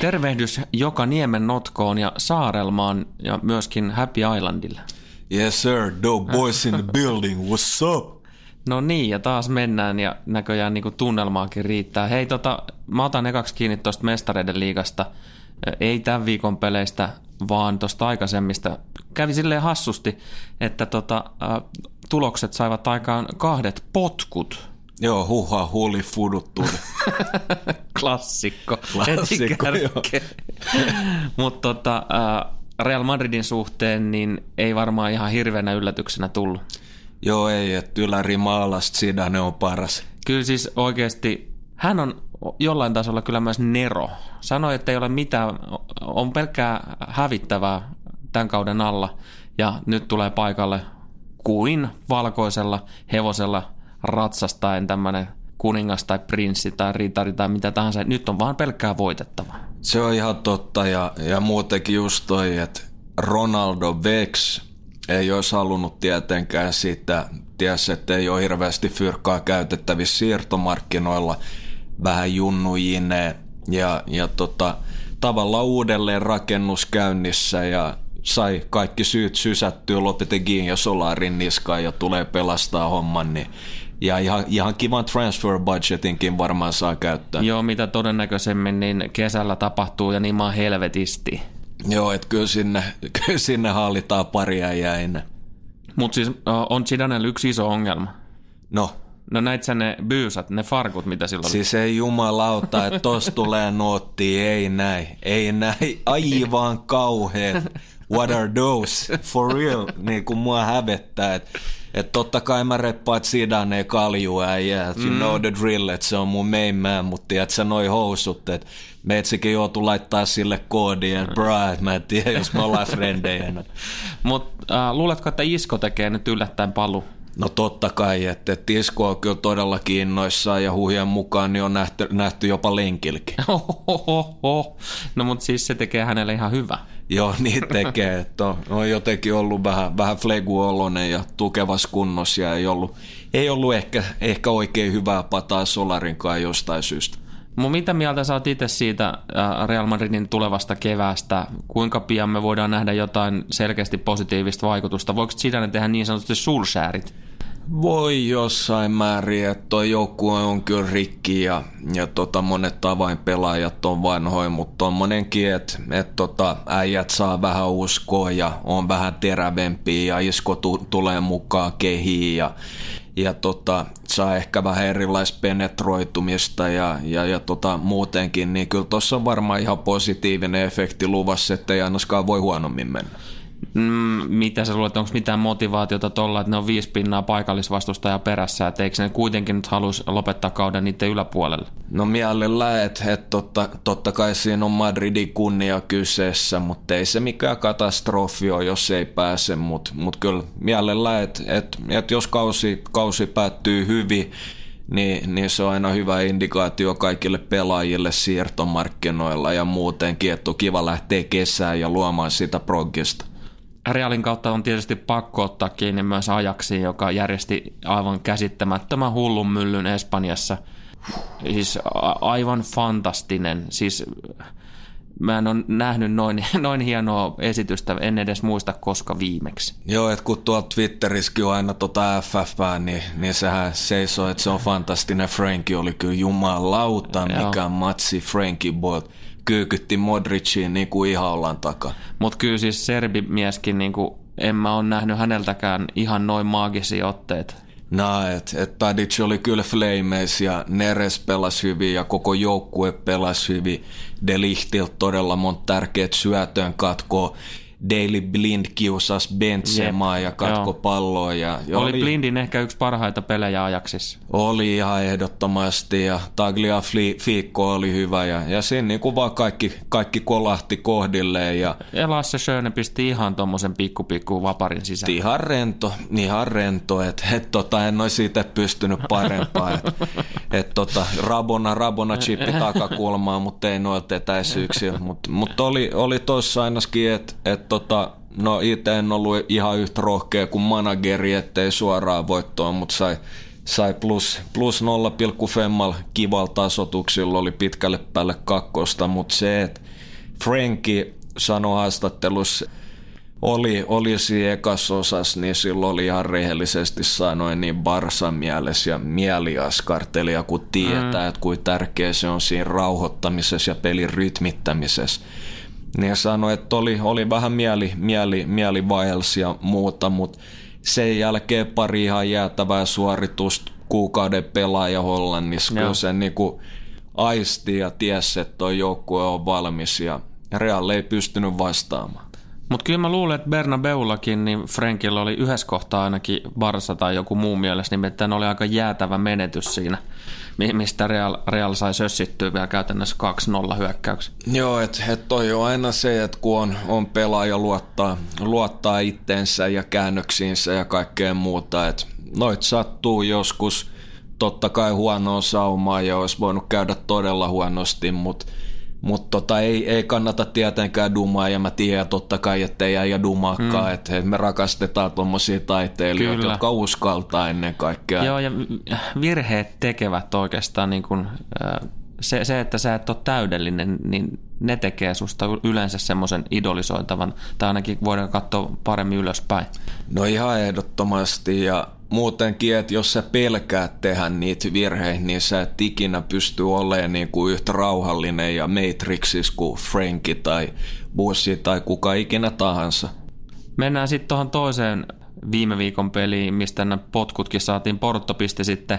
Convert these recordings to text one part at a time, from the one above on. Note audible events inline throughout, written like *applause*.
Tervehdys joka niemen notkoon ja Saarelmaan ja myöskin Happy Islandille. Yes sir, dope boys in the building, what's up? No niin, ja taas mennään ja näköjään niin tunnelmaakin riittää. Hei, tota, mä otan ekaksi kiinni tuosta mestareiden liigasta. Ei tämän viikon peleistä, vaan tuosta aikaisemmista. Kävi silleen hassusti, että tota, äh, tulokset saivat aikaan kahdet potkut Joo, huha, huuli fuduttu. *laughs* Klassikko. Klassikko, Mutta tota, Real Madridin suhteen niin ei varmaan ihan hirveänä yllätyksenä tullut. Joo, ei, että yläri maalasta Zidane on paras. Kyllä siis oikeasti, hän on jollain tasolla kyllä myös Nero. Sanoi, että ei ole mitään, on pelkkää hävittävää tämän kauden alla ja nyt tulee paikalle kuin valkoisella hevosella ratsastaen tämmöinen kuningas tai prinssi tai ritari tai mitä tahansa. Nyt on vaan pelkkää voitettava. Se on ihan totta ja, ja muutenkin just toi, että Ronaldo Vex ei olisi halunnut tietenkään sitä, ties, että ei ole hirveästi fyrkkaa käytettävissä siirtomarkkinoilla, vähän junnujine ja, ja tota, tavallaan uudelleen rakennus käynnissä ja sai kaikki syyt sysättyä Lopetegin ja Solarin niskaan ja tulee pelastaa homman, niin ja ihan, ihan kivan transfer budgetinkin varmaan saa käyttää. Joo, mitä todennäköisemmin niin kesällä tapahtuu ja niin maa helvetisti. Joo, että kyllä sinne, *laughs* kyllä sinne hallitaan paria jäin. Mutta siis on Zidanella yksi iso ongelma. No? No näit sä ne byysat, ne farkut, mitä silloin oli? Siis ei jumalauta, että tos tulee nuotti, ei näin, ei näin, aivan kauhean. What are those? For real, niin kuin mua hävettää, että että totta kai mä reppaat Zidane kalju äijä, että you mm. know the drill, että se on mun main man, mutta että sä noi housut, että meitsikin joutu laittaa sille koodiin, että bra, mä en tiedä, jos me ollaan *laughs* frendejä. Mutta äh, luuletko, että Isko tekee nyt yllättäen palu? No totta kai, että, että Isko on kyllä todella kiinnoissaan ja huhien mukaan niin on nähty, nähty jopa lenkilläkin. *laughs* No mutta siis se tekee hänelle ihan hyvä. Joo, *laughs* niin tekee. Että on, on jotenkin ollut vähän, vähän flegu-olonen ja tukevas kunnossa ja ei ollut, ei ollut ehkä, ehkä oikein hyvää pataa Solarinkaan jostain syystä. Mun mitä mieltä sä oot itse siitä äh, Real Madridin tulevasta keväästä? Kuinka pian me voidaan nähdä jotain selkeästi positiivista vaikutusta? Voiko Zidane tehdä niin sanotusti sulsäärit? Voi jossain määrin, että toi joukkue on kyllä rikki ja, ja tota, monet avainpelaajat on vanhoja, mutta tommonenkin, että et tota, äijät saa vähän uskoa ja on vähän terävempiä ja isko tu- tulee mukaan kehiin ja, ja tota, saa ehkä vähän erilaista penetroitumista ja, ja, ja tota, muutenkin, niin kyllä tuossa on varmaan ihan positiivinen efekti luvassa, että ei ainakaan voi huonommin mennä. Mm, mitä sä luulet, onko mitään motivaatiota tuolla, että ne on viisi pinnaa paikallisvastustaja perässä, että eikö ne kuitenkin nyt halus lopettaa kauden niiden yläpuolelle? No mielellä, että et totta, totta kai siinä on Madridin kunnia kyseessä, mutta ei se mikään katastrofi ole, jos ei pääse, mutta mut kyllä mielellä, että et, et jos kausi, kausi päättyy hyvin, niin, niin se on aina hyvä indikaatio kaikille pelaajille siirtomarkkinoilla ja muutenkin, että on kiva lähteä kesään ja luomaan sitä progista. Realin kautta on tietysti pakko ottaa kiinni myös ajaksi, joka järjesti aivan käsittämättömän hullun myllyn Espanjassa. Siis aivan fantastinen. Siis mä en ole nähnyt noin, *laughs* noin hienoa esitystä, en edes muista koska viimeksi. Joo, että kun tuolla Twitterissäkin on aina tota FF, niin, niin sehän seisoo, että se on fantastinen. Frankie oli kyllä jumalauta, mikä matsi Frankie Boyle kyykytti Modriciin niin kuin ihan ollaan takaa. Mutta kyllä siis serbimieskin, niin kuin, en mä ole nähnyt häneltäkään ihan noin maagisia otteita. No, että et Tadic oli kyllä flameis ja Neres pelasi hyvin ja koko joukkue pelasi hyvin. Delichtiltä todella monta tärkeät syötön katkoa. Daily Blind kiusas Bentsemaa ja katko joo. palloa. Ja, ja Oli, oli Blindin ehkä yksi parhaita pelejä ajaksissa. Oli ihan ehdottomasti ja Taglia Fiikko oli hyvä ja, ja siinä niin kuin vaan kaikki, kaikki kolahti kohdilleen. Ja, ja Lasse Schöne pisti ihan tuommoisen pikku pikku vaparin sisään. Ihan rento, ihan rento, että et, tota, en olisi itse pystynyt parempaa. Että *laughs* et, tota, rabona, rabona chippi takakulmaa, mutta ei noilta etäisyyksiä. Mutta mut oli, oli toissa ainakin, että et, tota, no itse en ollut ihan yhtä rohkea kuin manageri, ettei suoraan voittoa, mutta sai, sai plus, plus 0,5 kival tasotuksilla, oli pitkälle päälle kakkosta, mutta se, että Franki sanoi haastattelussa, oli, oli siinä ekassa osassa, niin silloin oli ihan rehellisesti sanoen niin Barsan mielessä ja mieliaskartelija, kun tietää, mm. että kuinka tärkeä se on siinä rauhoittamisessa ja pelin rytmittämisessä. Niin sanoi, että oli, oli vähän mieli, mieli, mieli Wiles ja muuta, mutta sen jälkeen pari ihan jäätävää suoritusta kuukauden pelaaja Hollannissa, kun se niin kuin aisti ja tiesi, että tuo joukkue on valmis ja Real ei pystynyt vastaamaan. Mutta kyllä mä luulen, että Bernabeullakin, niin Frankilla oli yhdessä kohtaa ainakin Barsa tai joku muu mielessä, nimittäin oli aika jäätävä menetys siinä, mistä Real, Real sai sössittyä vielä käytännössä 2-0 hyökkäyksi. Joo, että et toi on aina se, että kun on, on pelaaja luottaa, luottaa itteensä ja käännöksiinsä ja kaikkea muuta, että noit sattuu joskus totta kai huonoa saumaa ja olisi voinut käydä todella huonosti, mutta mutta tota, ei, ei kannata tietenkään dumaa, ja mä tiedän totta kai, ettei äijä dumaakaan, mm. että me rakastetaan tuommoisia taiteilijoita, Kyllä. jotka uskaltaa ennen kaikkea. Joo, ja virheet tekevät oikeastaan niin kuin, se, se, että sä et ole täydellinen, niin ne tekee susta yleensä semmoisen idolisoitavan, tai ainakin voidaan katsoa paremmin ylöspäin. No ihan ehdottomasti, ja muutenkin, että jos sä pelkäät tehdä niitä virheitä, niin sä et ikinä pysty olemaan niin kuin yhtä rauhallinen ja Matrixis kuin Franki tai Bussi tai kuka ikinä tahansa. Mennään sitten tuohon toiseen viime viikon peliin, mistä nämä potkutkin saatiin. Porto pisti sitten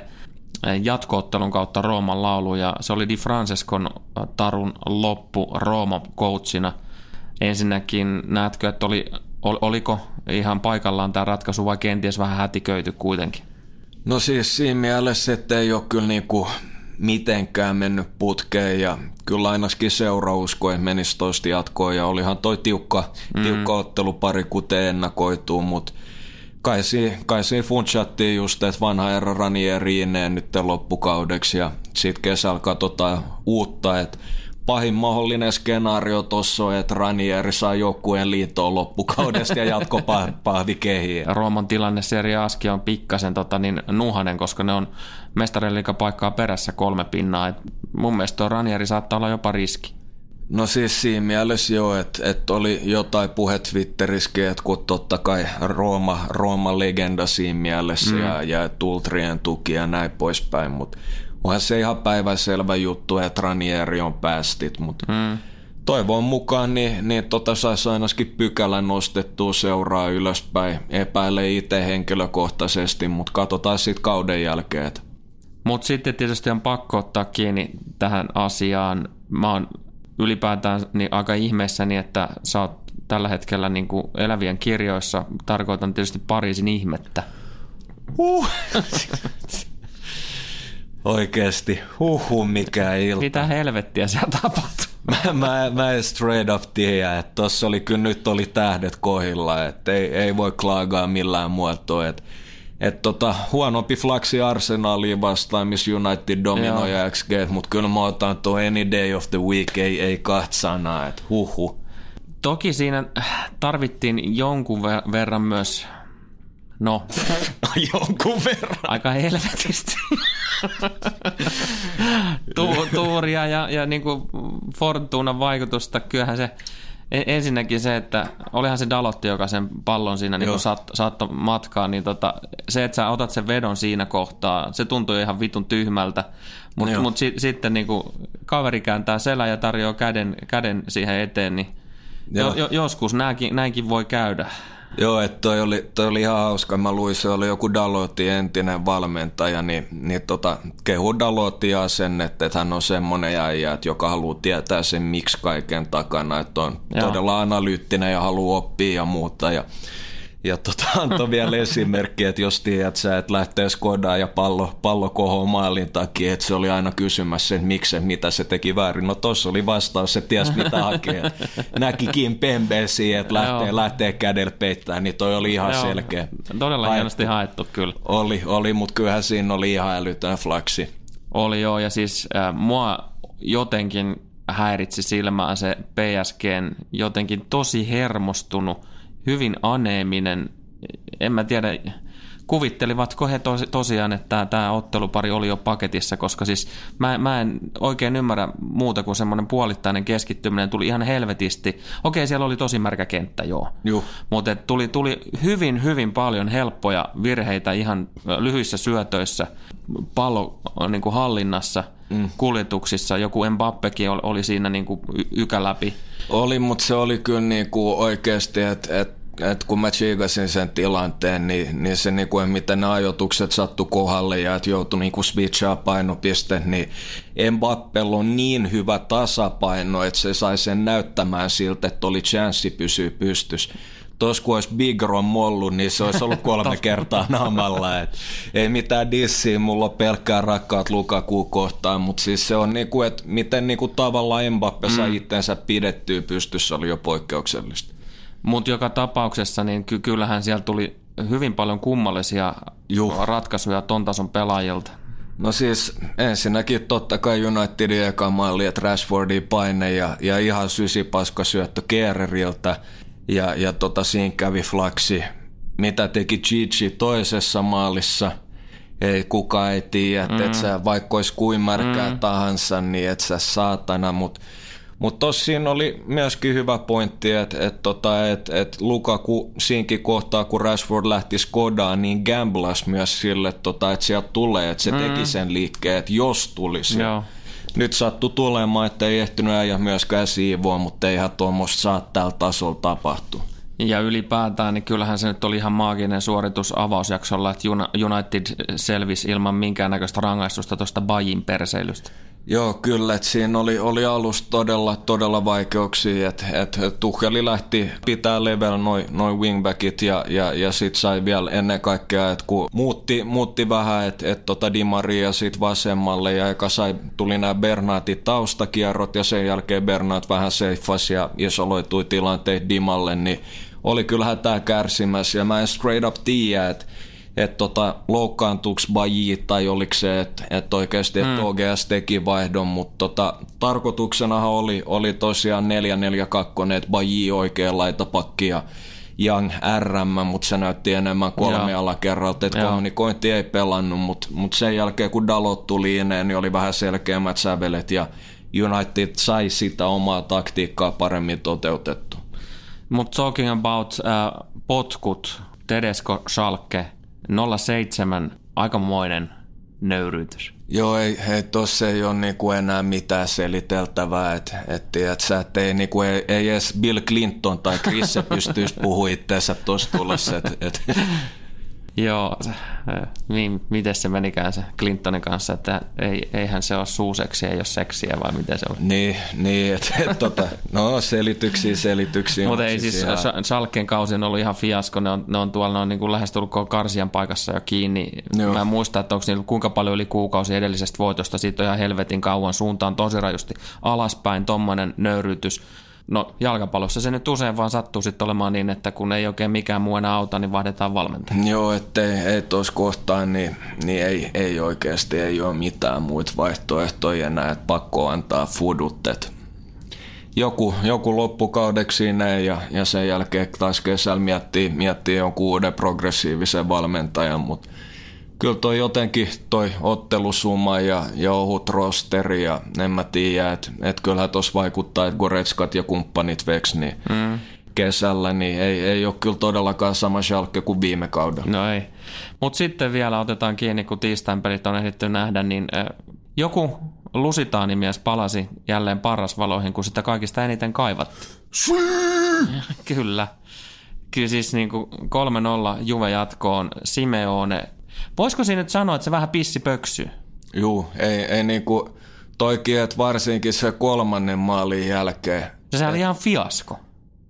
jatkoottelun kautta Rooman laulu ja se oli Di Francescon tarun loppu Rooma coachina. Ensinnäkin näetkö, että oli oliko ihan paikallaan tämä ratkaisu vai kenties vähän hätiköity kuitenkin? No siis siinä mielessä, että ei ole kyllä niinku mitenkään mennyt putkeen ja kyllä ainakin seura usko, että menisi toista jatkoon ja olihan toi tiukka, mm. tiukka ottelupari kuten ennakoituu, mutta kai siinä, kai siinä funchattiin just, että vanha erä Ranieri nyt loppukaudeksi ja sitten kesällä katsotaan uutta, että pahin mahdollinen skenaario tuossa on, että Ranieri saa joukkueen liittoon loppukaudesta ja jatkopahvi *laughs* kehiin. Rooman tilanne Serie Aski on pikkasen tota, niin, nuhanen, koska ne on paikkaa perässä kolme pinnaa. Et mun mielestä tuo Ranieri saattaa olla jopa riski. No siis siinä mielessä jo, että, että oli jotain puhe Twitterissäkin, että kun totta kai Rooma, Rooma legenda siinä mielessä mm. ja, ja Tultrien tuki ja näin poispäin, mutta onhan se ihan päiväselvä juttu, että Ranieri on päästit, mutta mm. toivon mukaan niin, niin tota saisi ainakin pykälän nostettua seuraa ylöspäin. Epäile itse henkilökohtaisesti, mutta katsotaan sitten kauden jälkeen. Mutta sitten tietysti on pakko ottaa kiinni tähän asiaan. Mä oon ylipäätään niin aika ihmeessäni, että sä oot tällä hetkellä niin kuin elävien kirjoissa, tarkoitan tietysti Pariisin ihmettä. Uh. *laughs* Oikeesti, huhu mikä ilta. Mitä helvettiä siellä tapahtuu? mä, mä, mä en straight up tiedä, että tossa oli kyllä nyt oli tähdet kohilla, että ei, ei voi klaagaa millään muotoa, että et tota, huonompi flaksi Arsenaliin vastaan, missä United dominoi XG, mutta kyllä mä otan tuo any day of the week, ei, ei kahta sanaa, että huhu. Toki siinä tarvittiin jonkun verran myös No. *laughs* Jonkun verran. Aika helvetisti. *laughs* tu- tuuria ja, ja niin kuin Fortunan vaikutusta. Kyllähän se ensinnäkin se, että olihan se Dalotti, joka sen pallon siinä niin saat, saattoi matkaa, niin tota, se, että sä otat sen vedon siinä kohtaa, se tuntui ihan vitun tyhmältä. Mutta mut si, sitten niin kuin kaveri kääntää selän ja tarjoaa käden, käden siihen eteen, niin jo, jo, joskus näinkin, näinkin voi käydä. Joo, että toi oli, toi oli ihan hauska. Mä luin, se oli joku Dalotti entinen valmentaja, niin, niin tota, kehu Dalotia sen, että, että hän on semmoinen äijä, että joka haluaa tietää sen miksi kaiken takana, että on Joo. todella analyyttinen ja haluaa oppia ja muuta. Ja ja tota, antoi vielä esimerkki, että jos tiedät sä, että lähtee Skodaan ja pallo, pallo kohoa maalin takia, että se oli aina kysymässä, että miksi, mitä se teki väärin. No tossa oli vastaus, että ties mitä hakee. Näkikin pembesiä, että lähtee, lähtee kädellä peittää, niin toi oli ihan Joo. selkeä. Todella haettu. hienosti haettu kyllä. Oli, oli mutta kyllähän siinä oli ihan älytön flaksi. Oli joo, ja siis äh, mua jotenkin häiritsi silmään se PSGn jotenkin tosi hermostunut hyvin aneeminen. En mä tiedä, kuvittelivatko he tos, tosiaan, että tämä ottelupari oli jo paketissa, koska siis mä, mä en oikein ymmärrä muuta kuin semmoinen puolittainen keskittyminen tuli ihan helvetisti. Okei, siellä oli tosi märkä kenttä, joo. Juh. Mutta tuli, tuli hyvin, hyvin paljon helppoja virheitä ihan lyhyissä syötöissä, pallo niin kuin hallinnassa, mm. kuljetuksissa. Joku Mbappekin oli, siinä niin kuin ykäläpi. Oli, mutta se oli kyllä niin kuin oikeasti, että et et kun mä tsiikasin sen tilanteen, niin, niin se niinku, miten ne ajoitukset sattu kohdalle ja että joutui niinku switchaa painopiste, niin Mbappella on niin hyvä tasapaino, että se sai sen näyttämään siltä, että oli chanssi pysyä pystys. Tuossa kun olisi Big Ron mollu, niin se olisi ollut *laughs* kolme kertaa naamalla. Et ei mitään dissiä, mulla on pelkkää rakkaat Lukaku kohtaan, mutta siis se on niinku, että miten niinku tavallaan Mbappe sai mm. itsensä pidettyä pystyssä oli jo poikkeuksellista. Mutta joka tapauksessa, niin ky- kyllähän siellä tuli hyvin paljon kummallisia Juh. ratkaisuja ton tason pelaajilta. No siis ensinnäkin totta kai Unitedin eka maali, että Rashfordin paine ja, ja ihan sysipaska syöttö Kerreriltä ja, ja tota, siinä kävi flaksi. Mitä teki Gigi toisessa maalissa, ei kukaan ei tiedä, mm. että sä vaikka olisi kuin märkää mm. tahansa, niin et sä saatana, mutta mutta tossa siinä oli myöskin hyvä pointti, että et, tota, et, et Lukaku siinkin kohtaa, kun Rashford lähti Skodaan, niin gamblas myös sille, tota, että sieltä tulee, että se mm. teki sen liikkeen, että jos tulisi. Joo. Nyt sattu tulemaan, että ei ehtinyt äijä myöskään siivoa, mutta eihän tuommoista saa tällä tasolla tapahtua. Ja ylipäätään, niin kyllähän se nyt oli ihan maaginen suoritus avausjaksolla, että United selvisi ilman minkäännäköistä rangaistusta tuosta Bajin perseilystä. Joo, kyllä, että siinä oli, oli alusta todella, todella vaikeuksia, että et Tuheli lähti pitää level noin noi wingbackit ja, ja, ja sitten sai vielä ennen kaikkea, että kun muutti, muutti vähän, että et tota Di Maria sit vasemmalle ja eka sai, tuli nämä Bernaatin taustakierrot ja sen jälkeen Bernaat vähän seiffasi ja isoloitui tilanteet Dimalle, niin oli kyllähän tämä kärsimässä ja mä en straight up tiedä, että että tota, loukkaantuuko Baji tai oliko se, että et oikeasti että mm. OGS teki vaihdon, mutta tota, tarkoituksenahan oli, oli tosiaan 4-4-2, että Baji oikein laitapakki ja Young RM, mutta se näytti enemmän kolmialla kerralta, että kommunikointi ei pelannut, mutta mut sen jälkeen kun Dalot tuli ineen, niin oli vähän selkeämmät sävelet ja United sai sitä omaa taktiikkaa paremmin toteutettu. Mutta talking about uh, potkut, Tedesco Schalke, 07, aikamoinen nöyryytys. Joo, ei, hei, tossa ei ole niinku enää mitään seliteltävää, että et, et, sä, et ei, niinku, ei, ei, edes Bill Clinton tai Chris pystyisi puhua itseensä tuossa tulossa. Et, et. Joo, niin, miten se menikään se Clintonin kanssa, että ei, eihän se ole suuseksiä, ole seksiä vai miten se on? Niin, niin että et, tota, no selityksiä, selityksiä. Mutta ei siis, siis Schalken kausi on ollut ihan fiasko, ne on, ne on tuolla ne on niin kuin lähestulkoon Karsian paikassa jo kiinni. Joo. Mä en muista, että onko niillä kuinka paljon yli kuukausi edellisestä voitosta, siitä on ihan helvetin kauan suuntaan tosi rajusti alaspäin, tommonen nöyrytys No jalkapallossa se nyt usein vaan sattuu sitten olemaan niin, että kun ei oikein mikään muu enää auta, niin vaihdetaan valmentaja. Joo, ettei ei tuossa kohtaan, niin, niin ei, ei oikeasti ei ole mitään muita vaihtoehtoja enää, että pakko antaa fuduttet. Joku, joku loppukaudeksi ja, ja sen jälkeen taas kesällä miettii, miettii jonkun uuden progressiivisen valmentajan, mutta kyllä toi jotenkin toi ottelusumma ja, ja ohut rosteri ja en mä tiedä, että et kyllähän tuossa vaikuttaa, että Goretskat ja kumppanit veks, niin mm. kesällä, niin ei, ei ole kyllä todellakaan sama Schalke kuin viime kaudella. No ei. Mutta sitten vielä otetaan kiinni, kun tiistain pelit on ehditty nähdä, niin äh, joku lusitaanimies palasi jälleen parasvaloihin, kun sitä kaikista eniten kaivattiin. *laughs* kyllä. Kyllä siis niin kuin 3-0 Juve jatkoon Simeone. Voisiko siinä nyt sanoa, että se vähän pissi pöksyy? Juu, ei, ei niinku toikin, että varsinkin se kolmannen maalin jälkeen. Se oli ihan fiasko.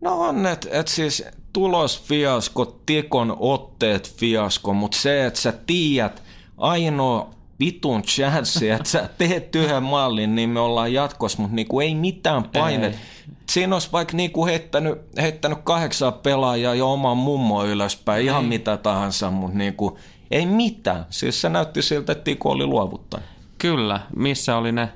No on, että et siis tulos fiasko, tikon otteet fiasko, mutta se, että sä tiedät ainoa vitun chanssi, että sä teet yhden mallin, niin me ollaan jatkossa, mutta niinku ei mitään paine. Ei. Siinä olisi vaikka niinku heittänyt, heittänyt kahdeksan pelaajaa ja oman mummo ylöspäin, ihan mitä tahansa, mutta niinku, ei mitään. Siis se näytti siltä, että Tiko oli luovuttanut. Kyllä, missä oli ne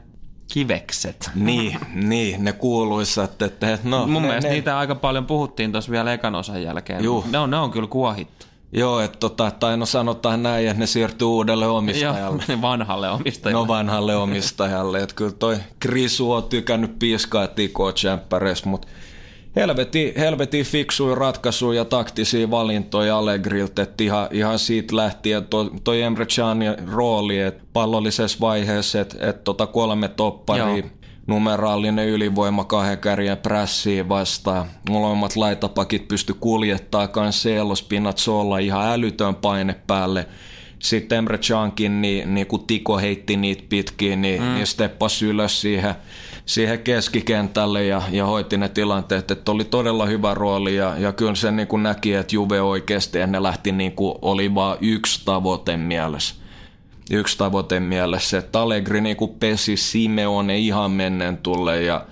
kivekset? Niin, niin, ne kuuluisat, että no... Mun ne, mielestä ne, niitä aika paljon puhuttiin tuossa vielä ekan osan jälkeen. Juu. Ne on, ne on kyllä kuohittu. Joo, että tota, tai no sanotaan näin, että ne siirtyy uudelle omistajalle. Joo, *laughs* vanhalle omistajalle. No vanhalle omistajalle. Että kyllä toi Krisu on tykännyt piiskaa tikoa mutta helveti, helveti fiksuja ratkaisuja ja taktisia valintoja Allegrilta, että ihan, ihan siitä lähtien toi, toi Emre Canin rooli, että pallollisessa vaiheessa, että et tota kolme topparia, Joo. numeraalinen ylivoima kahden kärjen prässiin vastaan. Molemmat laitapakit pysty kuljettaa Cancelo, Spinazzola ihan älytön paine päälle. Sitten Emre Cankin, niin, niin kun Tiko heitti niitä pitkiin, niin, mm. niin steppasi ylös siihen, siihen keskikentälle ja, ja hoiti ne tilanteet. Että oli todella hyvä rooli ja, ja kyllä se niin kuin näki, että Juve oikeasti ja ne lähti niin kuin oli vaan yksi tavoite mielessä yksi tavoite mielessä, että Allegri niin kuin pesi Simeone ihan mennen tulle ja,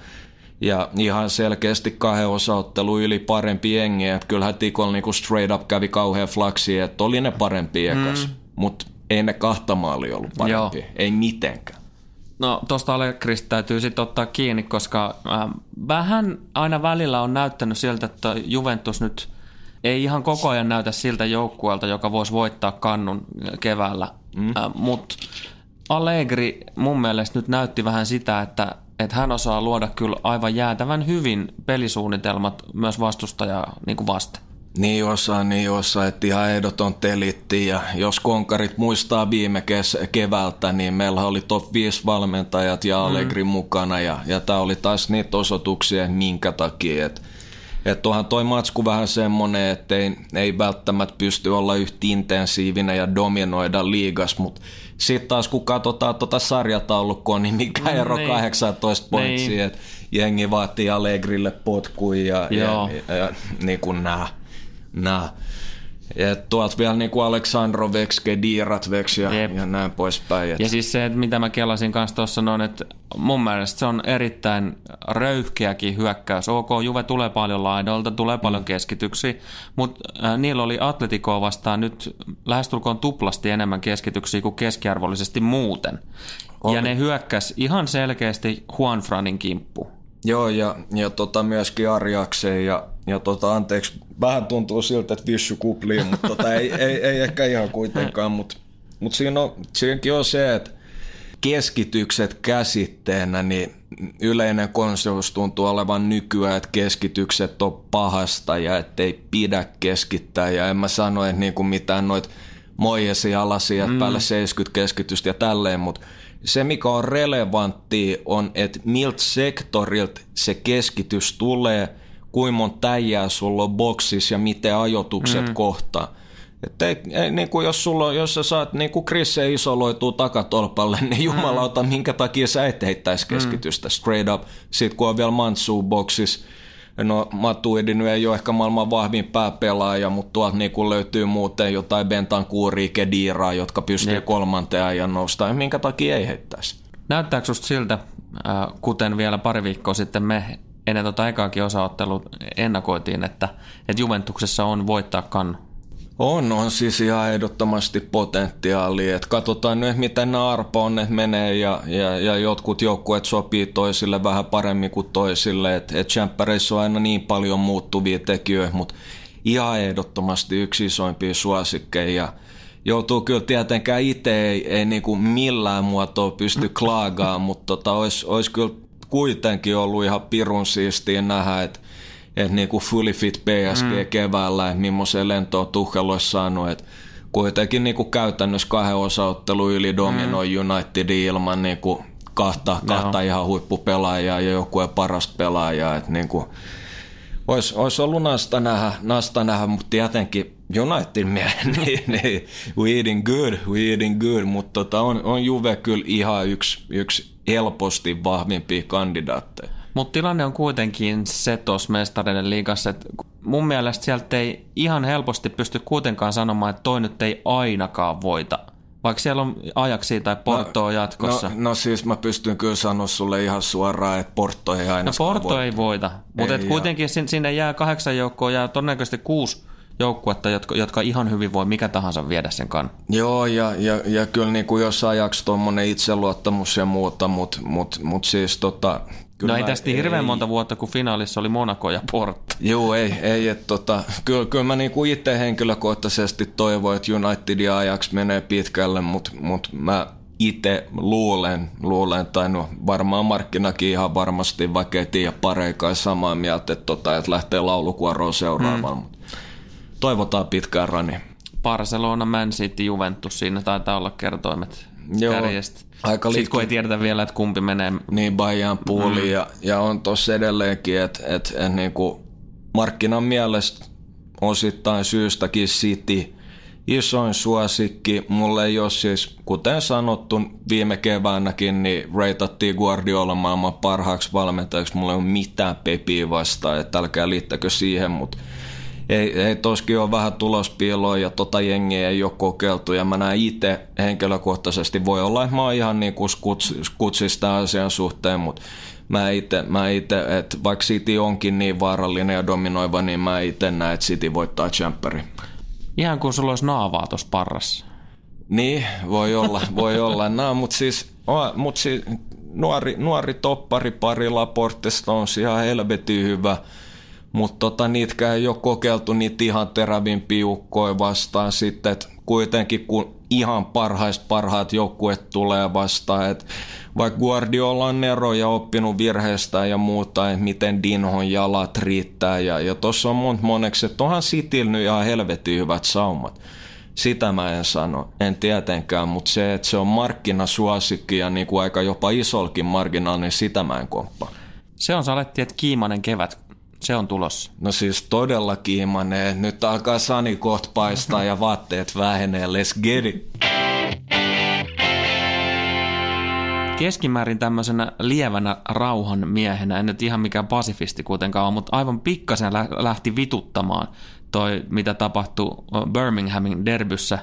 ja ihan selkeästi kahden osaottelu yli parempi jengi, että kyllähän Tikol niin kuin straight up kävi kauhean flaksi, että oli ne parempi ekas, mm. mutta ei ne kahta maali ollut parempi, Joo. ei mitenkään. No tuosta Allegrista täytyy sitten ottaa kiinni, koska äh, vähän aina välillä on näyttänyt siltä, että Juventus nyt ei ihan koko ajan näytä siltä joukkueelta, joka voisi voittaa kannun keväällä. Mm. Äh, Mutta Allegri mun mielestä nyt näytti vähän sitä, että, että hän osaa luoda kyllä aivan jäätävän hyvin pelisuunnitelmat myös vastustajaa niin kuin vasten. Niin osaa, niin osaa, että ihan ehdoton telitti ja jos konkarit muistaa viime kes- keväältä, niin meillä oli top 5 valmentajat ja Allegri mm. mukana ja, ja tämä oli taas niitä osoituksia, minkä takia, että että onhan toi matsku vähän semmonen, että ei, ei välttämättä pysty olla yhtä intensiivinen ja dominoida liigas, mutta sitten taas kun katsotaan tuota sarjataulukkoa, niin mikä ero niin. 18 pointsia, Niin. että jengi vaatii Allegrille potkuja ja, ja, Joo. ja, ja niin kuin nää, nää. Ja tuolta vielä niin kuin Aleksandrovex, Kediratveks ja, Jep. ja näin poispäin. Et, Ja siis se, että mitä mä kelasin kanssa tuossa noin, että mun mielestä se on erittäin röyhkeäkin hyökkäys. OK, Juve tulee paljon laidolta, tulee paljon keskityksiä, mutta äh, niillä oli Atleticoa vastaan nyt lähestulkoon tuplasti enemmän keskityksiä kuin keskiarvollisesti muuten. Oli. Ja ne hyökkäs ihan selkeästi Juan Franin kimppu. Joo, ja, ja tota myöskin Arjakseen ja, ja tota, anteeksi, vähän tuntuu siltä, että Vissu kuplii, mutta tota, ei, *laughs* ei, ei, ehkä ihan kuitenkaan, mutta mut siinä on, siinäkin on se, että keskitykset käsitteenä, niin yleinen konsensus tuntuu olevan nykyään, että keskitykset on pahasta ja ettei pidä keskittää ja en mä sano, että niinku mitään noit moijesi alasia, että päälle 70 keskitystä ja tälleen, mutta se mikä on relevantti on, että miltä sektorilta se keskitys tulee, kuinka monta täijää sulla on boksissa ja miten ajotukset mm. kohtaa. Että ei, ei, niin kuin jos, sulla, on- jos sä saat, niin kuin Chris isoloituu takatolpalle, niin jumalauta, minkä takia sä et heittäisi keskitystä straight up. Sitten kun on vielä Mantsu boksissa, no Matuidi nyt ei ole ehkä maailman vahvin pääpelaaja, mutta tuolta niin kuin löytyy muuten jotain Bentankuuria, Kediraa, jotka pystyy Jep. kolmanteen ajan nostaa. Minkä takia ei heittäisi? Näyttääkö susta siltä, äh, kuten vielä pari viikkoa sitten me ennen tota ekaakin osaottelua ennakoitiin, että, että Juventuksessa on voittaa kannu? On, on siis ihan ehdottomasti potentiaalia. Et katsotaan nyt, miten nämä arpoonnet menee ja, ja, ja jotkut joukkueet sopii toisille vähän paremmin kuin toisille. Et, et on aina niin paljon muuttuvia tekijöitä, mutta ihan ehdottomasti yksi isoimpia suosikkeja. Ja joutuu kyllä tietenkään itse ei, ei niinku millään muotoa pysty klaagaan, mutta tota, olisi olis kyllä kuitenkin ollut ihan pirun siistiä nähdä, että että niinku fully fit PSG mm. keväällä, että millaisen lentoon Tuchel olisi saanut, että kuitenkin niinku käytännössä kahden osaottelu yli dominoi mm. Unitedin ilman niinku kahta, kahta ihan huippupelaajaa ja joukkueen parasta pelaajaa, että niinku Olisi olis ollut nasta nähdä, nasta nähdä, mutta tietenkin United miehen, *laughs* niin, niin, we eating good, we eating good, mutta tota, on, on Juve kyllä ihan yksi, yksi helposti vahvimpia kandidaatteja. Mutta tilanne on kuitenkin se tuossa mestareiden liigassa, että mun mielestä sieltä ei ihan helposti pysty kuitenkaan sanomaan, että toi nyt ei ainakaan voita. Vaikka siellä on ajaksi tai Portoa no, jatkossa. No, no siis mä pystyn kyllä sanoa sulle ihan suoraan, että Porto ei aina No Porto voita. ei voita, mutta kuitenkin sinne jää kahdeksan joukkoa, jää todennäköisesti kuusi joukkuetta, jotka, jotka ihan hyvin voi mikä tahansa viedä sen kan. Joo, ja, ja, ja kyllä niin kuin jos ajaksi tuommoinen itseluottamus ja muuta, mutta mut, mut siis tota, Kyllä no ei tästä ei, hirveän monta vuotta, kun finaalissa oli Monaco ja Porto. Joo, ei, ei että tota, kyllä, kyllä mä niinku itse henkilökohtaisesti toivon, että United ja Ajax menee pitkälle, mutta mut mä itse luulen, luulen, tai no varmaan markkinakin ihan varmasti, vaikka ei tiedä pareikaan samaa mieltä, että, tota, että lähtee laulukuoroon seuraavaan. Mm. Toivotaan pitkään rani. Barcelona, Man City, Juventus, siinä taitaa olla kertoimet Joo, kärjestä. Aika Sitten kun ei tiedetä vielä, että kumpi menee. Niin, Bajan puuli mm. ja, ja on tuossa edelleenkin, että et, et, niinku markkinan mielestä osittain syystäkin City isoin suosikki. Mulle ei ole siis, kuten sanottu viime keväänäkin, niin reitattiin Guardiola maailman parhaaksi valmentajaksi. Mulla ei ole mitään pepiä vastaan, että älkää liittäkö siihen, mutta ei, ei toskin ole vähän tulospiiloa ja tota jengiä ei ole kokeiltu ja mä näen itse henkilökohtaisesti, voi olla, että mä oon ihan niin kuin kutsista asian suhteen, mutta mä itse, mä ite, että vaikka City onkin niin vaarallinen ja dominoiva, niin mä itse näen, että City voittaa Champeri. Ihan kuin sulla olisi naavaa tuossa parrassa. Niin, voi olla, voi olla. No, mutta siis, mut siis nuori, nuori toppari pari Laportesta on ihan helvetin hyvä – mutta tota, niitä ei ole kokeiltu niitä ihan terävin piukkoja vastaan sitten, että kuitenkin kun ihan parhaista parhaat joukkueet tulee vastaan, että vaikka Guardiola on eroja oppinut virheistä ja muuta, että miten Dinhon jalat riittää ja, ja tuossa on monta moneksi, että onhan nyt ihan helvetin hyvät saumat. Sitä mä en sano, en tietenkään, mutta se, että se on markkinasuosikki ja niin kuin aika jopa isolkin marginaali, niin sitä mä en komppaa. Se on saletti, että kiimainen kevät se on tulossa. No siis todella kiimanee. Nyt alkaa Sani kohta paistaa ja vaatteet vähenee. Let's get it. Keskimäärin tämmöisenä lievänä rauhan miehenä, en nyt ihan mikään pasifisti kuitenkaan ole, mutta aivan pikkasen lähti vituttamaan toi, mitä tapahtui Birminghamin derbyssä.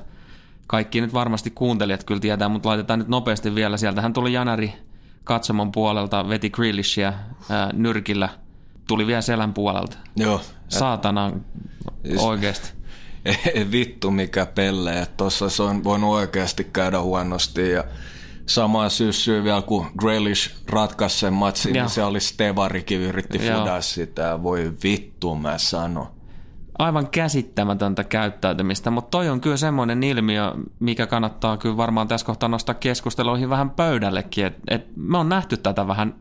Kaikki nyt varmasti kuuntelijat kyllä tietää, mutta laitetaan nyt nopeasti vielä. Sieltähän tuli Janari katsomon puolelta, veti Grealishia ää, nyrkillä – tuli vielä selän puolelta. Joo. Saatana oikeasti. *laughs* Ei vittu mikä pelle, että tuossa se on voinut oikeasti käydä huonosti ja sama syssy vielä kun Grealish ratkaisi sen matsin, niin se oli Stevarikin yritti fudaa sitä. Voi vittu mä sanon aivan käsittämätöntä käyttäytymistä, mutta toi on kyllä semmoinen ilmiö, mikä kannattaa kyllä varmaan tässä kohtaa nostaa keskusteluihin vähän pöydällekin, että et me on nähty tätä vähän,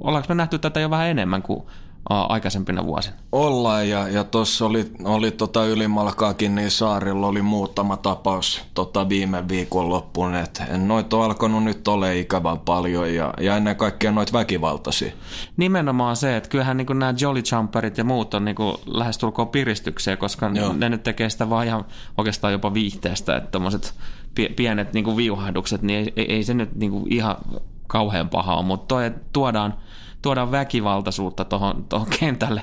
ollaanko me nähty tätä jo vähän enemmän kuin aikaisempina vuosina. Ollaan ja, ja tuossa oli, oli tota ylimalkaakin, niin saarilla oli muutama tapaus tota viime viikon loppuun, että noita on alkanut nyt ole ikävän paljon ja, ja ennen kaikkea noita väkivaltaisia. Nimenomaan se, että kyllähän niin nämä Jolly Jumperit ja muut on niin lähestulkoon piristyksiä, koska Joo. ne nyt tekee sitä vaan ihan oikeastaan jopa viihteestä, että tuommoiset pienet niin viuhahdukset, niin ei, ei se nyt niin ihan kauhean paha ole, mutta toi, tuodaan – tuodaan väkivaltaisuutta tuohon kentälle.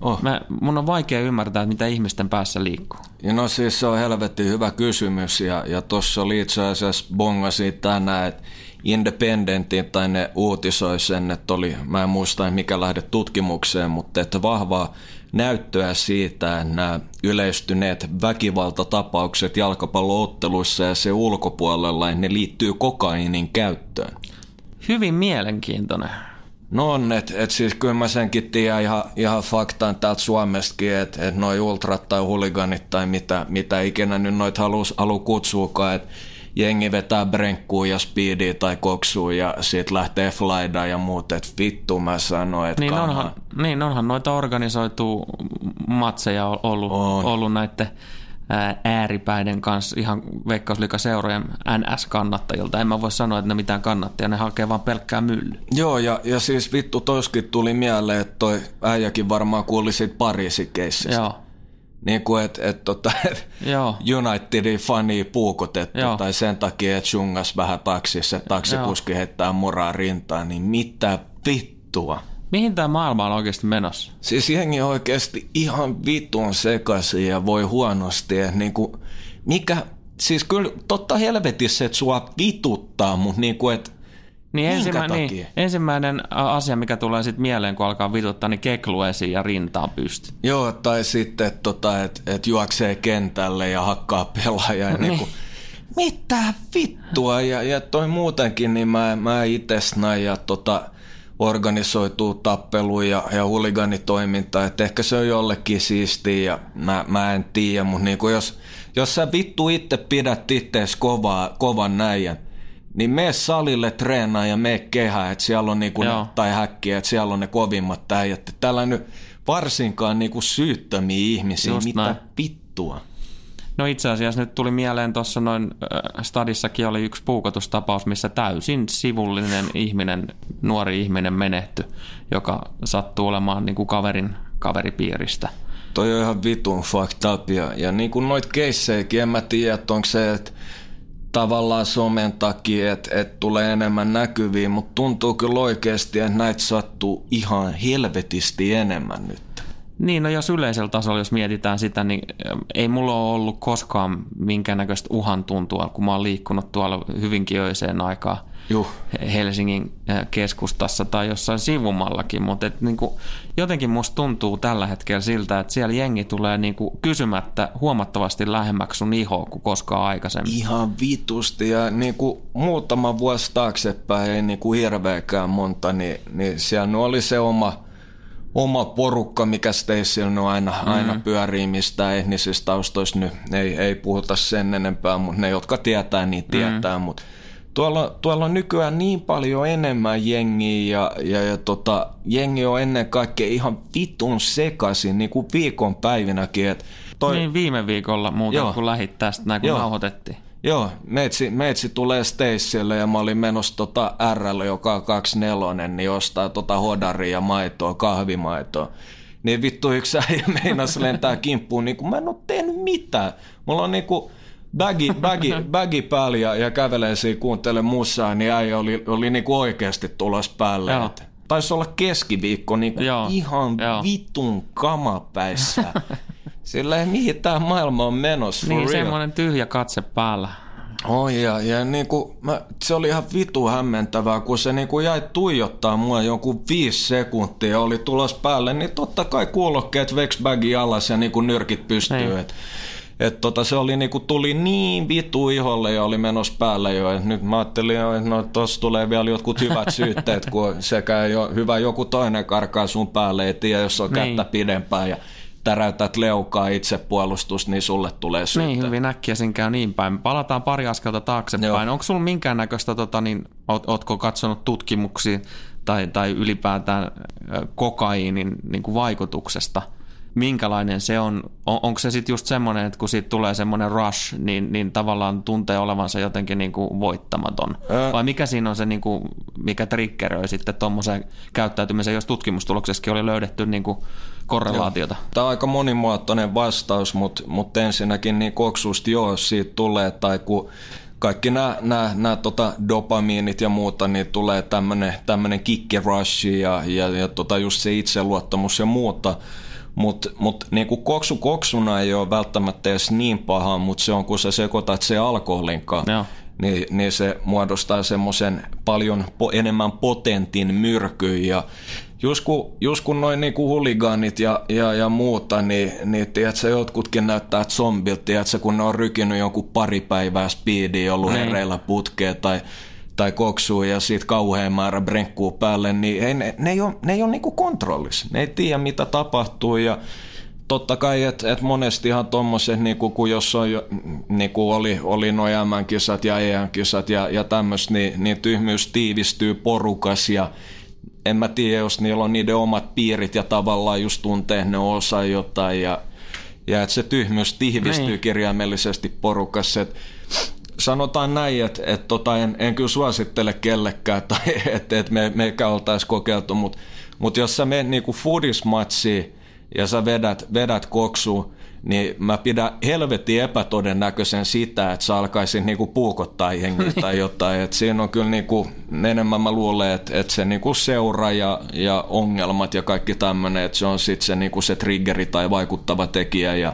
Oh. Mä, mun on vaikea ymmärtää, että mitä ihmisten päässä liikkuu. Ja no siis se on helvetti hyvä kysymys ja, ja tuossa oli itse asiassa bongasi tänään, että Independentin tai ne uutisoi sen, että oli, mä en muista mikä lähde tutkimukseen, mutta että vahvaa näyttöä siitä, että nämä yleistyneet väkivaltatapaukset jalkapallootteluissa ja se ulkopuolella, ne liittyy kokainin käyttöön. Hyvin mielenkiintoinen. No on, että et siis kyllä mä senkin tiedän ihan, ihan faktaan täältä Suomestakin, että et noi ultrat tai huliganit tai mitä, mitä ikinä nyt noit halus, halu kutsuukaan, että jengi vetää brenkkuu ja speedia tai koksuu ja sit lähtee flyda ja muut, että vittu mä sanoin, että niin onhan, niin onhan noita organisoitu matseja ollut, on. ollut näiden ääripäiden kanssa ihan veikkausliikaseurojen NS-kannattajilta. En mä voi sanoa, että ne mitään kannattajia, ne hakee vaan pelkkää mylly. Joo, ja, ja siis vittu toskin tuli mieleen, että toi äijäkin varmaan kuuli siitä Pariisin keissistä. Joo. Niin kuin, että et, tota, et *laughs* Joo. Unitedin fani puukotettu Joo. tai sen takia, että jungas vähän taksissa, että taksikuski heittää moraa rintaan, niin mitä vittua? Mihin tämä maailma on oikeasti menossa? Siis jengi on oikeasti ihan vitun sekaisin ja voi huonosti. Että niinku, mikä, siis kyllä totta helvetissä, että sua vituttaa, mutta niinku, että Niin, ensimmä, niin ensimmäinen asia, mikä tulee sitten mieleen, kun alkaa vituttaa, niin keklu esiin ja rintaan pysty. Joo, tai sitten, että tota, et, et juoksee kentälle ja hakkaa pelaajaa. Ja *laughs* niinku, mitä vittua? Ja, ja toi muutenkin, niin mä, mä itse ja tota, organisoituu tappelu ja, ja huliganitoiminta, että ehkä se on jollekin siistiä ja mä, mä en tiedä, mutta niinku jos, jos sä vittu itse pidät ittees kovaa, kovan näijän, niin mene salille treenaa ja mene kehään, että siellä on niinku Joo. tai häkkiä, että siellä on ne kovimmat äijät. Täällä nyt varsinkaan niinku syyttömiä ihmisiä, Just mitä näin. vittua. No itse asiassa nyt tuli mieleen tuossa noin äh, stadissakin oli yksi puukotustapaus, missä täysin sivullinen ihminen, nuori ihminen menehty, joka sattuu olemaan niin kuin kaverin kaveripiiristä. Toi on ihan vitun fucked up ja, ja niin kuin noit keissejäkin, en mä tiedä, että onko se, että tavallaan somen takia, että, että tulee enemmän näkyviin, mutta tuntuu kyllä oikeasti, että näitä sattuu ihan helvetisti enemmän nyt. Niin, no jos yleisellä tasolla, jos mietitään sitä, niin äh, ei mulla ole ollut koskaan minkäännäköistä uhan tuntua, kun mä oon liikkunut tuolla hyvinkin öiseen aikaan Juh. Helsingin äh, keskustassa tai jossain sivumallakin, mutta et niinku, jotenkin musta tuntuu tällä hetkellä siltä, että siellä jengi tulee niinku kysymättä huomattavasti lähemmäksi sun ihoa kuin koskaan aikaisemmin. Ihan vitusti ja niin kuin muutama vuosi taaksepäin, ei niin kuin hirveäkään monta, niin, niin siellä oli se oma, oma porukka, mikä Staceyllä nyt aina, mm. aina pyörii mistä etnisistä taustoista nyt. Ei, ei puhuta sen enempää, mutta ne, jotka tietää, niin tietää. Mm. Mutta tuolla, tuolla on nykyään niin paljon enemmän jengiä ja, ja, ja tota, jengi on ennen kaikkea ihan vitun sekaisin, niin kuin viikonpäivinäkin. Et toi, Niin viime viikolla muuten, Joo. kun lähit tästä, näin kun Joo. nauhoitettiin. Joo, meitsi, meitsi tulee Staceylle ja mä olin menossa tota RL, joka on 24, niin ostaa tota hodaria ja maitoa, kahvimaitoa. Niin vittu yksi äijä meinas lentää kimppuun, niin kuin mä en oo tehnyt mitään. Mulla on niinku bagi, bagi, bagi päällä ja, ja kävelee siinä kuuntele musaa, niin äijä oli, oli niinku oikeasti tulos päälle. Joo. Taisi olla keskiviikko niinku Joo, ihan joo. vitun kamapäissä. *laughs* Sillä ei mihin tää maailma on menossa, for Niin, real. semmoinen tyhjä katse päällä. Oi ja, ja niinku, mä, se oli ihan vitu hämmentävää, kun se niinku jäi tuijottaa mua jonkun viisi sekuntia oli tulos päälle, niin totta kai kuulokkeet veksbagi alas ja niinku nyrkit pystyy. Niin. Et, et tota, se oli niinku, tuli niin vitu iholle ja oli menossa päälle jo. Et nyt mä ajattelin että no tossa tulee vielä jotkut hyvät *laughs* syytteet, kun sekä jo, hyvä joku toinen karkaa sun päälle, ei tiedä, jos on Niin. kättä pidempään ja täräytät leukaa itsepuolustus, niin sulle tulee syytteet. Niin, hyvin äkkiä sen käy niin päin. Palataan pari askelta taaksepäin. Joo. Onko sulla minkäännäköistä, tota, niin, oot, ootko katsonut tutkimuksia tai, tai ylipäätään kokaiinin niin kuin vaikutuksesta? Minkälainen se on? on onko se sitten just semmoinen, että kun siitä tulee semmoinen rush, niin, niin tavallaan tuntee olevansa jotenkin niin kuin voittamaton? Ää. Vai mikä siinä on se, niin kuin, mikä triggeröi sitten tuommoiseen käyttäytymiseen, jos tutkimustuloksessakin oli löydetty niin kuin korrelaatiota? Tämä on aika monimuotoinen vastaus, mutta, mutta ensinnäkin niin koksusta joo, siitä tulee, tai kun kaikki nämä, nämä, nämä tota dopamiinit ja muuta, niin tulee tämmöinen, tämmöinen ja, ja, ja tota just se itseluottamus ja muuta. Mutta mut, niin kuin koksu koksuna ei ole välttämättä edes niin paha, mutta se on kun sä sekoitat se alkoholin kanssa niin, niin se muodostaa semmoisen paljon po, enemmän potentin myrkyn ja just kun, just kun noin niinku huligaanit ja, ja, ja muuta, niin, niin tiedätkö, jotkutkin näyttää zombilta, tiedätkö, kun ne on rykinyt jonkun pari päivää speediä, ollut Niin. hereillä putkeen tai, tai koksuu ja siitä kauhean määrä brenkkuu päälle, niin ei, ne, ne ei ole, ne ei ole niinku kontrollissa. Ne ei tiedä, mitä tapahtuu ja totta kai, että et monestihan tuommoiset, niinku, kun jos on jo, niinku oli, oli noin MM-kisat ja EM-kisat ja, ja tämmöistä, niin, niin tyhmyys tiivistyy porukas ja en mä tiedä, jos niillä on niiden omat piirit ja tavallaan just tuntee, että ne osaa jotain ja, ja että se tyhmyys tiivistyy Niin. kirjaimellisesti porukassa. Et sanotaan näin, että et tota, en, en kyllä suosittele kellekään tai että *laughs* et me, meikä oltaisiin kokeiltu, mutta mut jos sä menet niinku foodismatsiin ja sä vedät, vedät koksuun, niin mä pidän helvetin epätodennäköisen sitä, että sä alkaisit niinku puukottaa jengiä *laughs* tai jotain. Et siinä on kyllä niinku, enemmän mä luulen, että, että se niinku seura ja, ja ongelmat ja kaikki tämmöinen, että se on sitten se, niinku se triggeri tai vaikuttava tekijä ja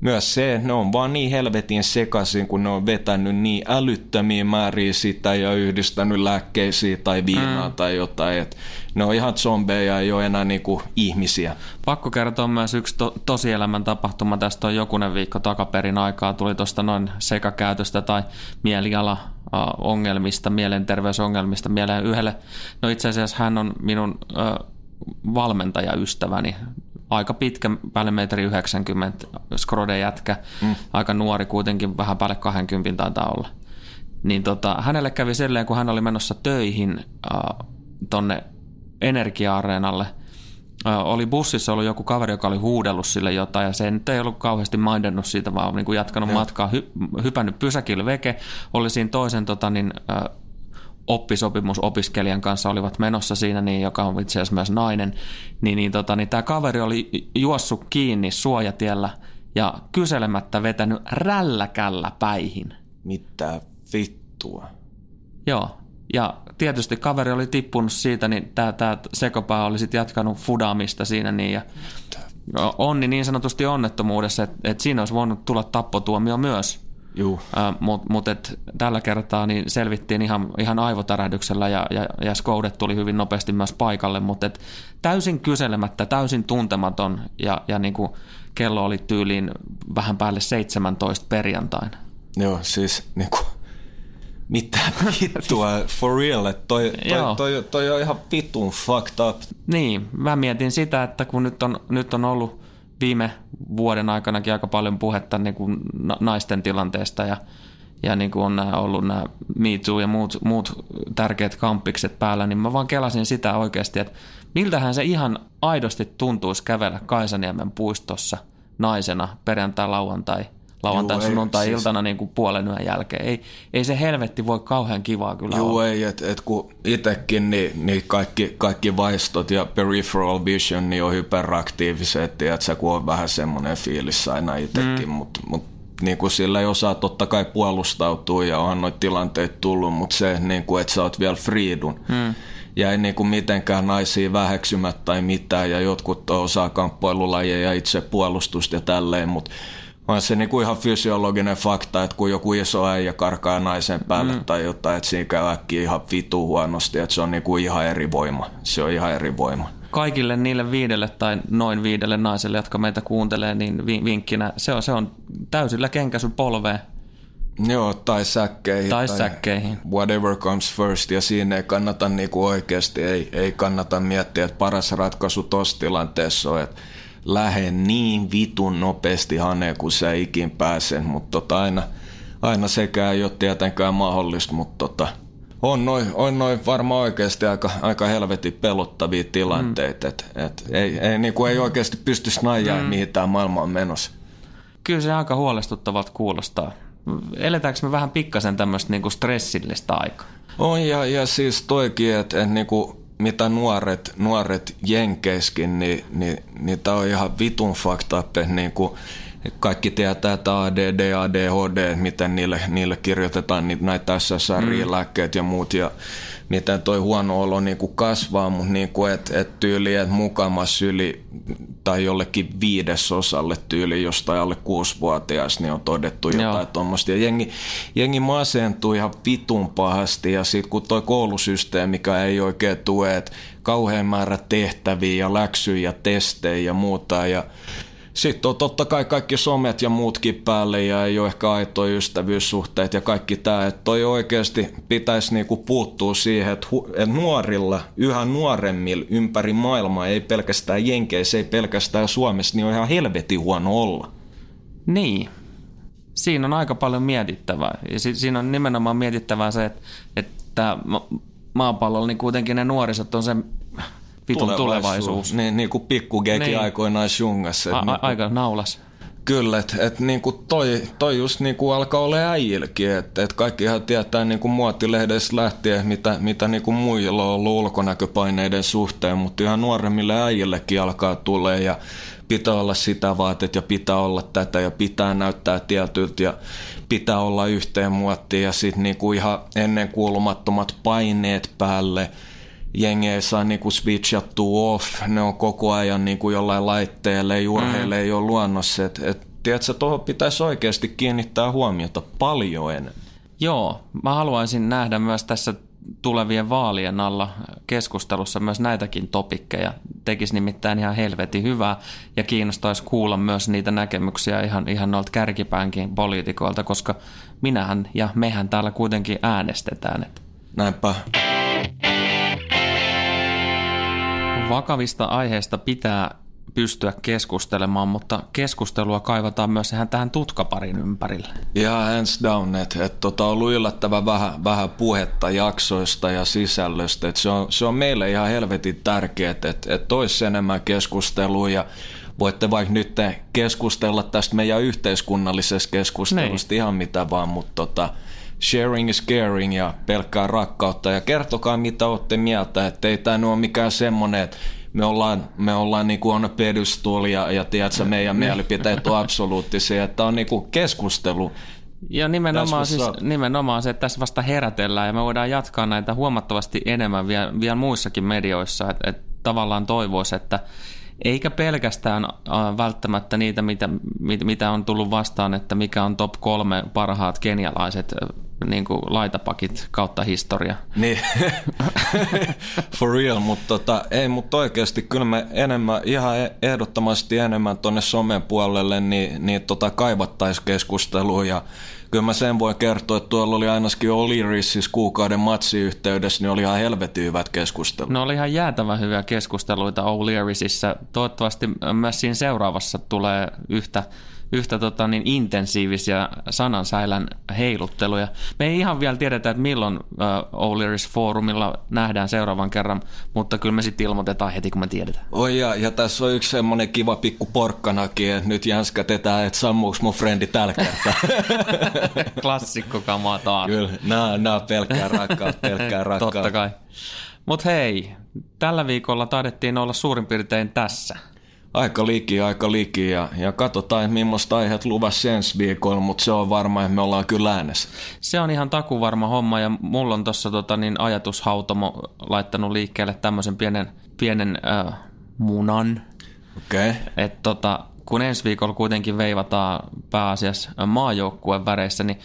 myös se, ne on vaan niin helvetin sekaisin, kun ne on vetänyt niin älyttömiä määriä sitä ja yhdistänyt lääkkeisiin tai viinaa mm. tai jotain. Et ne on ihan zombeja, ei ole enää niinku ihmisiä. Pakko kertoa myös yksi to- tosielämän tapahtuma. Tästä on jokunen viikko takaperin aikaa. Tuli tuosta noin sekakäytöstä tai mieliala-ongelmista, mielenterveysongelmista mieleen yhdelle. No itse asiassa hän on minun ö, valmentajaystäväni. Aika pitkä, päälle metri 90, skrode jätkä. Mm. Aika nuori kuitenkin, vähän päälle 20 taitaa olla. Niin tota, hänelle kävi silleen, kun hän oli menossa töihin äh, tonne energia-areenalle – Ö, oli bussissa ollut joku kaveri, joka oli huudellut sille jotain ja se nyt ei ollut kauheasti mindannut siitä, vaan niin kuin jatkanut matkaa, hy- hypännyt pysäkille veke, oli siinä toisen tota, niin, ö, oppisopimusopiskelijan kanssa olivat menossa siinä, niin, joka on itse asiassa myös nainen, niin, niin, tota, niin tämä kaveri oli juossut kiinni suojatiellä ja kyselemättä vetänyt rälläkällä päihin. Mitä vittua? Joo, ja tietysti kaveri oli tippunut siitä, niin tämä tää sekopää oli sitten jatkanut fudaamista siinä niin ja onni niin sanotusti onnettomuudessa, että et siinä olisi voinut tulla tappotuomio myös. Juu. Äh, Mutta mut et tällä kertaa niin selvittiin ihan, ihan aivotärähdyksellä ja, ja, ja Skoudet tuli hyvin nopeasti myös paikalle, mutta et täysin kyselemättä, täysin tuntematon ja, ja niinku kello oli tyyliin vähän päälle 17 perjantaina. Joo, siis niinku, mitä vittua, *laughs* for real, että toi, toi, toi, toi on ihan vitun fucked up. Niin, mä mietin sitä, että kun nyt on, nyt on ollut viime vuoden aikanakin aika paljon puhetta niin kuin na- naisten tilanteesta ja, ja niin kuin on nämä ollut nämä Me Too ja muut, muut tärkeät kampikset päällä, niin mä vaan kelasin sitä oikeasti, että miltähän se ihan aidosti tuntuisi kävellä Kaisaniemen puistossa naisena perjantai, lauantai, Juu, sunnuntai siis- iltana niin kuin puolen yön jälkeen. Ei, ei se helvetti voi kauhean kivaa kyllä Joo, olla. ei, että et kun itekin, niin, niin kaikki, kaikki vaistot ja peripheral vision niin on hyperaktiiviset, että sä kun on vähän semmoinen fiilis aina itekin, mm. mutta mut, niin kuin sillä ei osaa totta kai puolustautua ja onhan noita tilanteita tullut, mutta se, niin kuin, että sä oot vielä friidun. Mm. Ja ei niin kuin mitenkään naisia väheksymät tai mitään, ja jotkut osaa kamppailulajeja, itse puolustusta ja tälleen, mutta on se niinku ihan fysiologinen fakta, että kun joku iso äijä karkaa naisen päälle mm. tai jotain, että siinä käy äkkiä ihan vitu huonosti, että se on niinku ihan eri voima. Se on ihan eri voima. kaikille niille viidelle tai noin viidelle naiselle, jotka meitä kuuntelee, niin vi- vinkkinä se on, se on täysillä kenkäsy polveen. Joo, tai säkkeihin. Tai säkkeihin. Whatever comes first, ja siinä ei kannata niinku oikeasti, ei, ei kannata miettiä, että paras ratkaisu tuossa tilanteessa on, että lähde niin vitun nopeasti haneen, kun sä ikin pääsen, mutta tota aina, aina sekään ei ole tietenkään mahdollista, mutta tota, on noin on noi varmaan oikeasti aika, aika helvetin pelottavia tilanteita, mm. että et, ei, ei, niinku ei oikeasti pysty snajaa, mm. mihin tämä maailma on menossa. Kyllä se aika huolestuttavalta kuulostaa. Eletäänkö me vähän pikkasen tämmöistä niinku stressillistä aikaa? On ja, ja siis toikin, että et niinku, mitä nuoret, nuoret jenkeiskin, niin, niin, niin tämä on ihan vitun up, että niinku, kaikki tietää, että ADD, ADHD, miten niille, niille kirjoitetaan niitä, näitä SSRI-lääkkeet ja muut, ja miten toi huono olo niinku kasvaa, mutta niinku, että et tyyli, että mukamas yli tai jollekin viidesosalle tyyli jostain alle kuusivuotias, niin on todettu jotain tuommoista. Ja jengi, jengi masentuu ihan vitun pahasti ja sitten kun toi koulusysteemi, mikä ei oikein tue, että kauhean määrä tehtäviä ja läksyjä ja testejä ja muuta ja sitten on totta kai kaikki somet ja muutkin päälle ja ei ole ehkä aitoja ystävyyssuhteet ja kaikki tämä, että toi oikeasti pitäisi niinku puuttua siihen, että, hu- että nuorilla, yhä nuoremmilla ympäri maailmaa, ei pelkästään Jenkeissä, ei pelkästään Suomessa, niin on ihan helvetin huono olla. Niin. Siinä on aika paljon mietittävää. Ja si- siinä on nimenomaan mietittävää se, että, että ma- maapallolla niin kuitenkin ne nuorisot on se vitun tulevaisuus. Niin, niin kuin pikkugeki Niin. aikoinaan sjungassa. A- a- aika naulas. Kyllä, että et niinku toi, toi just niinku alkaa olla äijilläkin, että et kaikkihan tietää niinku muotilehdessä lähtien, mitä, mitä niinku muilla on ollut ulkonäköpaineiden suhteen, mutta ihan nuoremmille äijillekin alkaa tulee ja pitää olla sitä vaatet ja pitää olla tätä ja pitää näyttää tietyltä ja pitää olla yhteen muottiin ja sitten niinku ihan ennenkuulumattomat paineet päälle – jengi ei saa niinku switchattua off, ne on koko ajan niinku jollain laitteelle, ei urheille, mm. ei ole luonnossa. Et, et, tiedätkö, tuohon pitäisi oikeasti kiinnittää huomiota paljon enemmän. Joo, mä haluaisin nähdä myös tässä tulevien vaalien alla keskustelussa myös näitäkin topikkeja. Tekisi nimittäin ihan helvetin hyvää ja kiinnostaisi kuulla myös niitä näkemyksiä ihan, ihan noilta kärkipäänkin poliitikoilta, koska minähän ja mehän täällä kuitenkin äänestetään. Näinpä vakavista aiheista pitää pystyä keskustelemaan, mutta keskustelua kaivataan myös ihan tähän tutkaparin ympärille. Ja hands down, että et, tota, on ollut yllättävän vähän, vähän puhetta jaksoista ja sisällöstä. Et se, on, se on meille ihan helvetin tärkeää, että et olisi enemmän keskustelua ja voitte vaikka nyt keskustella tästä meidän yhteiskunnallisesta keskustelusta Nein. ihan mitä vaan, mutta tota, sharing is caring ja pelkkää rakkautta. Ja kertokaa mitä olette mieltä, että ei tämä ole mikään semmoinen, että me ollaan, me ollaan niinku on pedestal ja, ja tiedätkö, meidän mielipiteet on absoluuttisia, että on niinku keskustelu. Ja nimenomaan, siis, nimenomaan se, että tässä vasta herätellään ja me voidaan jatkaa näitä huomattavasti enemmän vielä, vielä muissakin medioissa, että, että tavallaan toivoisi, että eikä pelkästään välttämättä niitä, mitä, mitä on tullut vastaan, että mikä on top kolme parhaat kenialaiset niin kuin laitapakit kautta historia. Niin, *laughs* for real, mutta tota, ei, mutta oikeasti kyllä me enemmän, ihan e- ehdottomasti enemmän tuonne somen puolelle, niin, niin tota, kaivattaisiin keskustelua ja kyllä mä sen voin kertoa, että tuolla oli ainakin O'Leary's kuukauden matsiyhteydessä, niin oli ihan helvetin hyvät keskustelut. No oli ihan jäätävän hyviä keskusteluita O'Leary'sissä. Toivottavasti myös siinä seuraavassa tulee yhtä yhtä tota, niin intensiivisiä sanansäilän heilutteluja. Me ei ihan vielä tiedetä, että milloin uh, O'Leary's Forumilla nähdään seuraavan kerran, mutta kyllä me sitten ilmoitetaan heti, kun me tiedetään. Oi ja, ja tässä on yksi semmoinen kiva pikku porkkanakin, että nyt jänskätetään, että sammuuks mun frendi tällä kertaa. *laughs* Klassikko kamaa taas. Kyllä, nää, nää pelkkää rakkautta, pelkkää *laughs* rakkautta. Totta kai. Mutta hei, tällä viikolla taidettiin olla suurin piirtein tässä aika liki, aika liki ja, ja katsotaan, millaista aiheet luvassa ensi viikolla, mutta se on varma, että me ollaan kyllä äänessä. Se on ihan takuvarma homma ja mulla on tuossa tota, niin ajatushautomo laittanut liikkeelle tämmöisen pienen, pienen äh, munan. Okei. Okay. Et, tota, kun ensi viikolla kuitenkin veivataan pääasiassa maajoukkueen väreissä, niin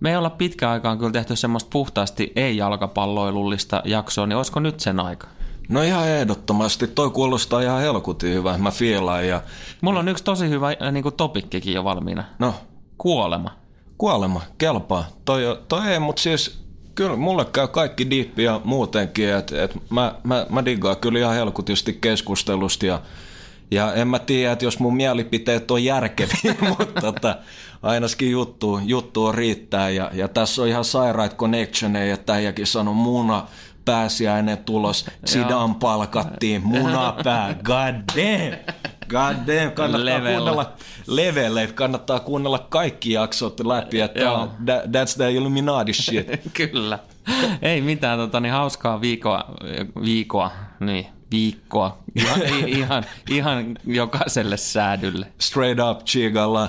me ei olla pitkään aikaan kyllä tehty semmoista puhtaasti ei-jalkapalloilullista jaksoa, niin olisiko nyt sen aika? No ihan ehdottomasti. Toi kuulostaa ihan helkutin hyvä. Mä fiilaan ja... Mulla on yksi tosi hyvä äh, niin topikkikin jo valmiina. No? Kuolema. Kuolema, kelpaa. Toi, toi ei, mutta siis kyllä mulle käy kaikki diippi ja muutenkin, että et mä, mä, mä diggaan kyllä ihan helkutisti keskustelusta ja, ja en mä tiedä, että jos mun mielipiteet on järkeviä, *laughs* mutta tota, ainakin juttu, juttu on riittää ja, ja tässä on ihan sairaat connectioneja, että äijäkin sanoi muna, pääsiäinen tulos, Zidane palkattiin, munapää, god damn. God damn, kannattaa Level. kuunnella levelle, kannattaa kuunnella kaikki jaksot läpi, että on, that's the Illuminati shit. *laughs* Kyllä. Ei mitään, tota, niin hauskaa viikoa, viikoa, niin, viikkoa. Ihan, *laughs* ihan, ihan jokaiselle säädylle. Straight up, chigalla.